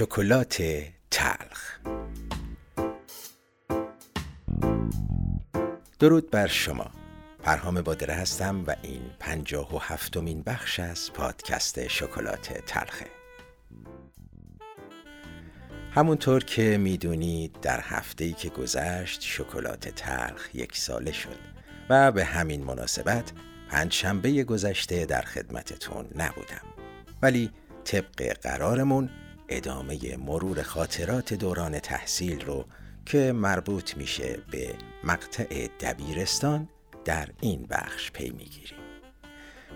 شکلات تلخ. درود بر شما. پرهام بادره هستم و این پنجاه و هفتمین بخش از پادکست شکلات تلخه. همونطور که می‌دونید در هفته ای که گذشت شکلات تلخ یک ساله شد و به همین مناسبت پنج شنبه گذشته در خدمتتون نبودم. ولی طبق قرارمون ادامه مرور خاطرات دوران تحصیل رو که مربوط میشه به مقطع دبیرستان در این بخش پی می‌گیریم.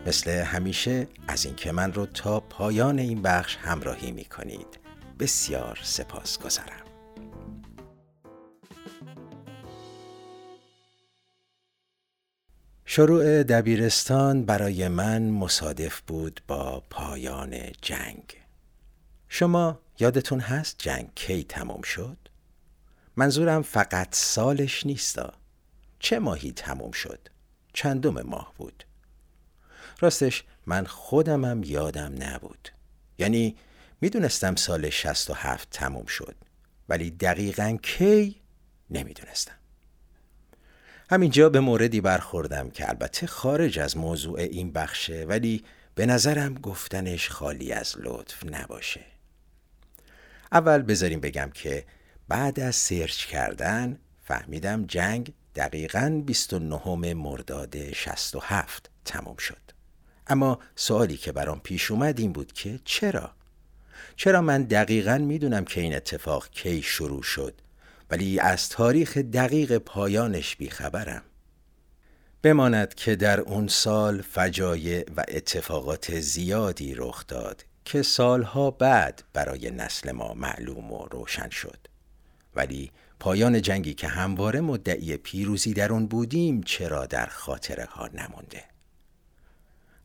مثل همیشه از اینکه من رو تا پایان این بخش همراهی می‌کنید بسیار سپاس گذارم. شروع دبیرستان برای من مصادف بود با پایان جنگ. شما یادتون هست جنگ کی تمام شد؟ منظورم فقط سالش نیستا چه ماهی تموم شد؟ چندم ماه بود؟ راستش من خودمم یادم نبود یعنی می‌دونستم سال 67 تموم شد ولی دقیقا کی نمی‌دونستم همینجا به موردی برخوردم که البته خارج از موضوع این بخشه ولی به نظرم گفتنش خالی از لطف نباشه اول بذاریم بگم که بعد از سرچ کردن فهمیدم جنگ دقیقا 29 مرداد 67 تموم شد اما سوالی که برام پیش اومد این بود که چرا؟ چرا من دقیقا می‌دونم که این اتفاق کی شروع شد ولی از تاریخ دقیق پایانش بیخبرم بماند که در اون سال فجایع و اتفاقات زیادی رخ داد که سالها بعد برای نسل ما معلوم و روشن شد. ولی پایان جنگی که همواره مدعی پیروزی در اون بودیم چرا در خاطره ها نمونده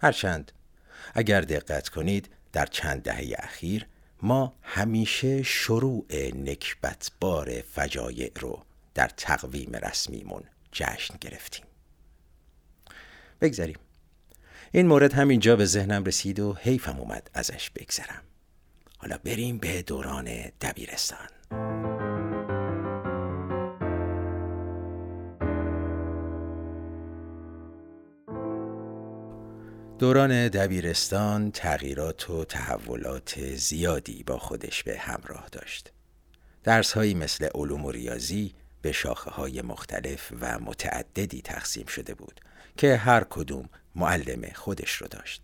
هرچند اگر دقت کنید در چند دهه اخیر ما همیشه شروع نکبتبار فجایع رو در تقویم رسمیمون جشن گرفتیم. بگذاریم این مورد همینجا به ذهنم رسید و حیفم اومد ازش بگذرم حالا بریم به دوران دبیرستان دوران دبیرستان تغییرات و تحولات زیادی با خودش به همراه داشت. درس هایی مثل علوم و ریاضی به شاخه های مختلف و متعددی تقسیم شده بود که هر کدوم معلم خودش رو داشت.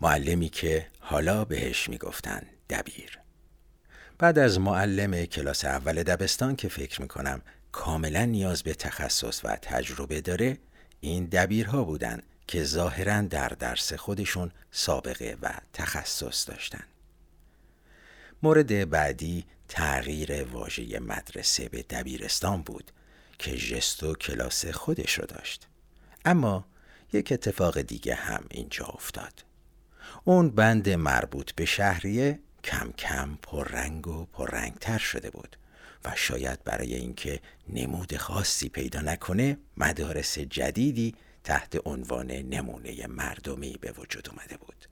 معلمی که حالا بهش می‌گفتن دبیر. بعد از معلم کلاس اول دبستان که فکر می‌کنم کاملا نیاز به تخصص و تجربه داره این دبیرها بودن که ظاهرا در درس خودشون سابقه و تخصص داشتن. مورد بعدی تغییر واژه مدرسه به دبیرستان بود که جستو کلاس خودش رو داشت. اما یک اتفاق دیگه هم اینجا افتاد. اون بند مربوط به شهریه کم کم پررنگ و پررنگتر شده بود و شاید برای اینکه نمود خاصی پیدا نکنه مدارس جدیدی تحت عنوان نمونه مردمی به وجود اومده بود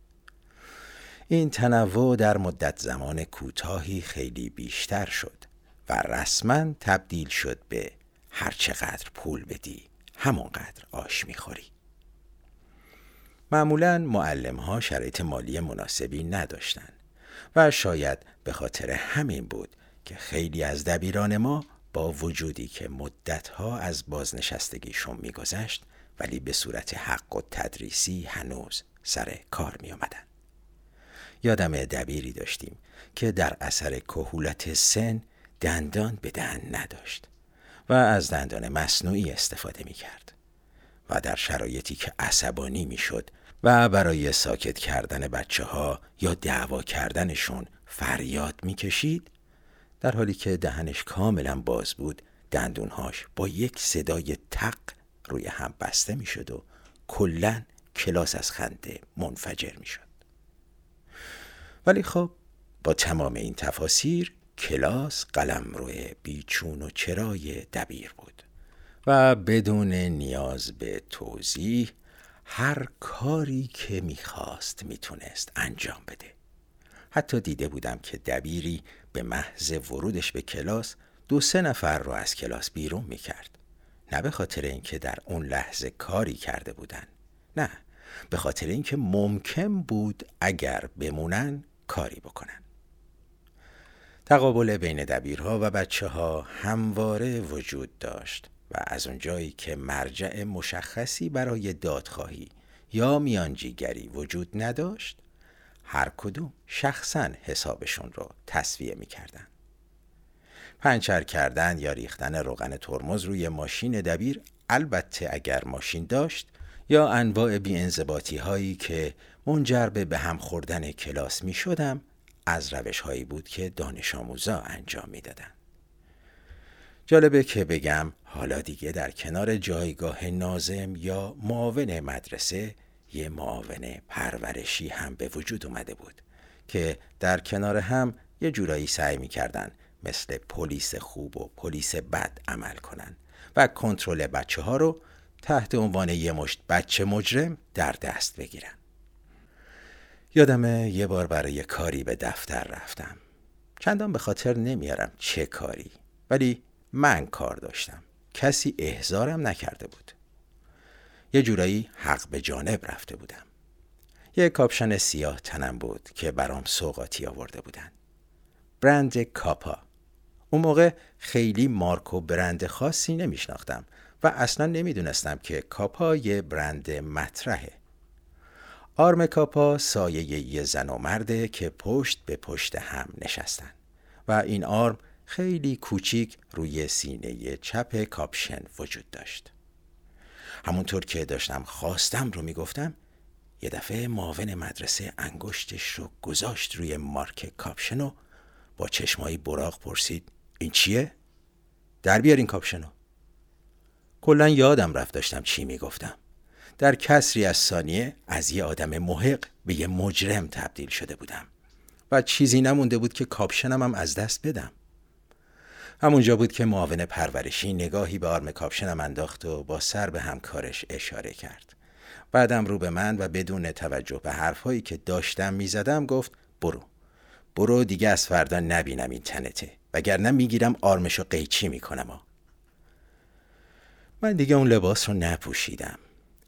این تنوع در مدت زمان کوتاهی خیلی بیشتر شد و رسما تبدیل شد به هر چقدر پول بدی همونقدر آش می‌خوری معمولا معلم ها شرایط مالی مناسبی نداشتند و شاید به خاطر همین بود که خیلی از دبیران ما با وجودی که مدتها از بازنشستگیشون میگذشت ولی به صورت حق و تدریسی هنوز سر کار می آمدن. یادم دبیری داشتیم که در اثر کهولت سن دندان به دهن نداشت و از دندان مصنوعی استفاده می کرد و در شرایطی که عصبانی می شد و برای ساکت کردن بچه ها یا دعوا کردنشون فریاد می کشید در حالی که دهنش کاملا باز بود دندونهاش با یک صدای تق روی هم بسته می شد و کلا کلاس از خنده منفجر می شد. ولی خب با تمام این تفاسیر کلاس قلم روی بیچون و چرای دبیر بود و بدون نیاز به توضیح هر کاری که می‌خواست می‌تونست انجام بده. حتی دیده بودم که دبیری به محض ورودش به کلاس دو سه نفر رو از کلاس بیرون می کرد. نه به خاطر اینکه در اون لحظه کاری کرده بودن. نه به خاطر اینکه ممکن بود اگر بمونن کاری بکنن. تقابل بین دبیرها و بچه ها همواره وجود داشت. و از اونجایی که مرجع مشخصی برای دادخواهی یا میانجیگری وجود نداشت هر کدوم شخصا حسابشون رو تصویه می‌کردن پنچر کردن یا ریختن روغن ترمز روی ماشین دبیر البته اگر ماشین داشت یا انواع بیانضباطی هایی که منجر به به هم خوردن کلاس می شدم از روش هایی بود که دانش آموزا انجام می دادن. جالبه که بگم حالا دیگه در کنار جایگاه نازم یا معاون مدرسه یه معاون پرورشی هم به وجود اومده بود که در کنار هم یه جورایی سعی می‌کردن مثل پلیس خوب و پلیس بد عمل کنن و کنترل بچه ها رو تحت عنوان یه مشت بچه مجرم در دست بگیرن. یادمه یه بار برای کاری به دفتر رفتم. چندان به خاطر نمیارم چه کاری ولی من کار داشتم. کسی احزارم نکرده بود. یه جورایی حق به جانب رفته بودم. یه کاپشن سیاه تنم بود که برام سوقاتی آورده بودن. برند کاپا. اون موقع خیلی مارک و برند خاصی نمیشناختم و اصلا نمی‌دونستم که کاپا یه برند مطرحه. آرم کاپا سایه یه زن و مرده که پشت به پشت هم نشستن و این آرم خیلی کوچیک روی سینه چپ کاپشن وجود داشت. همونطور که داشتم خواسته‌م رو می‌گفتم یه دفعه معاون مدرسه انگشتش رو گذاشت روی مارک کاپشن و با چشمایی براغ پرسید این چیه؟ در بیار این کاپشنو کلا یادم رفت داشتم چی می‌گفتم. در کسری از ثانیه از یه آدم محق به یه مجرم تبدیل شده بودم و چیزی نمونده بود که کاپشنم هم از دست بدم. همونجا بود که معاون پرورشی نگاهی به آرم کاپشنم انداخت و با سر به همکارش اشاره کرد. بعدم رو به من و بدون توجه به حرفهایی که داشتم می‌زدم گفت برو. برو دیگه از فردا نبینم این تنته. وگرنه می‌گیرم آرمشو قیچی می‌کنم من دیگه اون لباس رو نپوشیدم.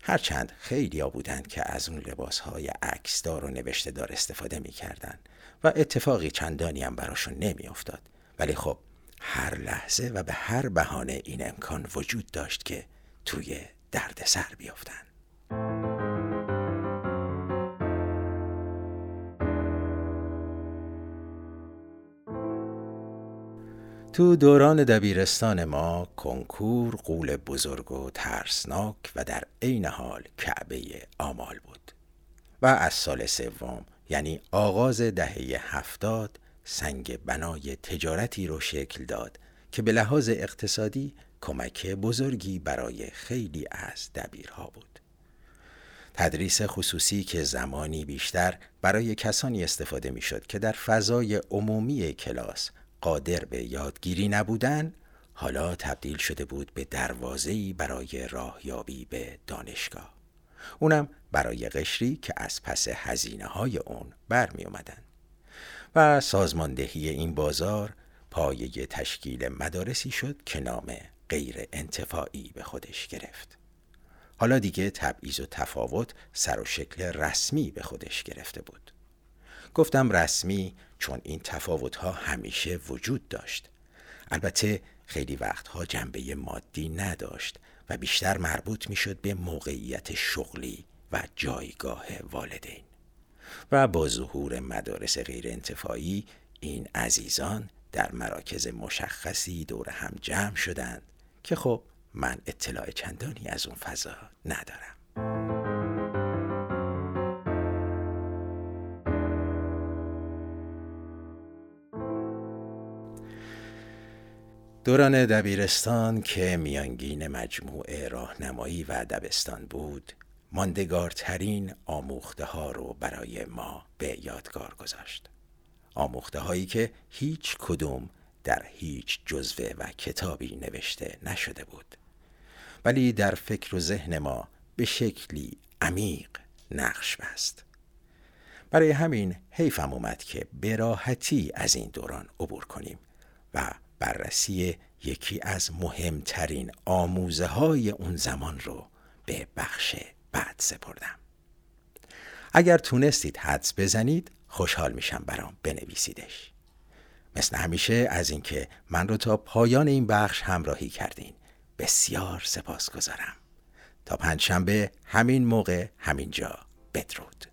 هرچند خیلی بودند که از اون لباس های عکسدار و نوشته دار استفاده می‌کردن و اتفاقی چندانی هم براشون نمیافتاد. ولی خب هر لحظه و به هر بهانه این امکان وجود داشت که توی درد سر بیافتن. تو دوران دبیرستان ما کنکور قول بزرگ و ترسناک و در عین حال کعبه آمال بود. و از سال سوم یعنی آغاز دهه هفتاد سنگ بنای تجارتی رو شکل داد که به لحاظ اقتصادی کمک بزرگی برای خیلی از دبیرها بود. تدریس خصوصی که زمانی بیشتر برای کسانی استفاده می شد که در فضای عمومی کلاس قادر به یادگیری نبودن حالا تبدیل شده بود به دروازه‌ای برای راهیابی به دانشگاه. اونم برای قشری که از پس هزینه های اون برمی اومدن. و سازماندهی این بازار پایه تشکیل مدارسی شد که نام غیر انتفاعی به خودش گرفت. حالا دیگه تبعیض و تفاوت سر و شکل رسمی به خودش گرفته بود. گفتم رسمی چون این تفاوت ها همیشه وجود داشت. البته خیلی وقتها جنبه مادی نداشت و بیشتر مربوط می شد به موقعیت شغلی و جایگاه والدین. و با ظهور مدارس غیر انتفاعی این عزیزان در مراکز مشخصی دور هم جمع شدند که خب من اطلاع چندانی از اون فضا ندارم. دوران دبیرستان که میانگین مجموعه راهنمایی و دبستان بود ماندگارترین آموخته ها رو برای ما به یادگار گذاشت. آموخته هایی که هیچ کدوم در هیچ جزوه و کتابی نوشته نشده بود. ولی در فکر و ذهن ما به شکلی عمیق نقش بست. برای همین حیفم اومد که براحتی از این دوران عبور کنیم و بررسی یکی از مهمترین آموزه های اون زمان رو به بخش بعد سپردم. اگر تونستید حدس بزنید خوشحال میشم برام بنویسیدش. مثل همیشه از اینکه من رو تا پایان این بخش همراهی کردین. بسیار سپاس گذارم. تا پنجشنبه همین موقع همینجا بدرود.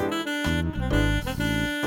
Thank you. Thank you.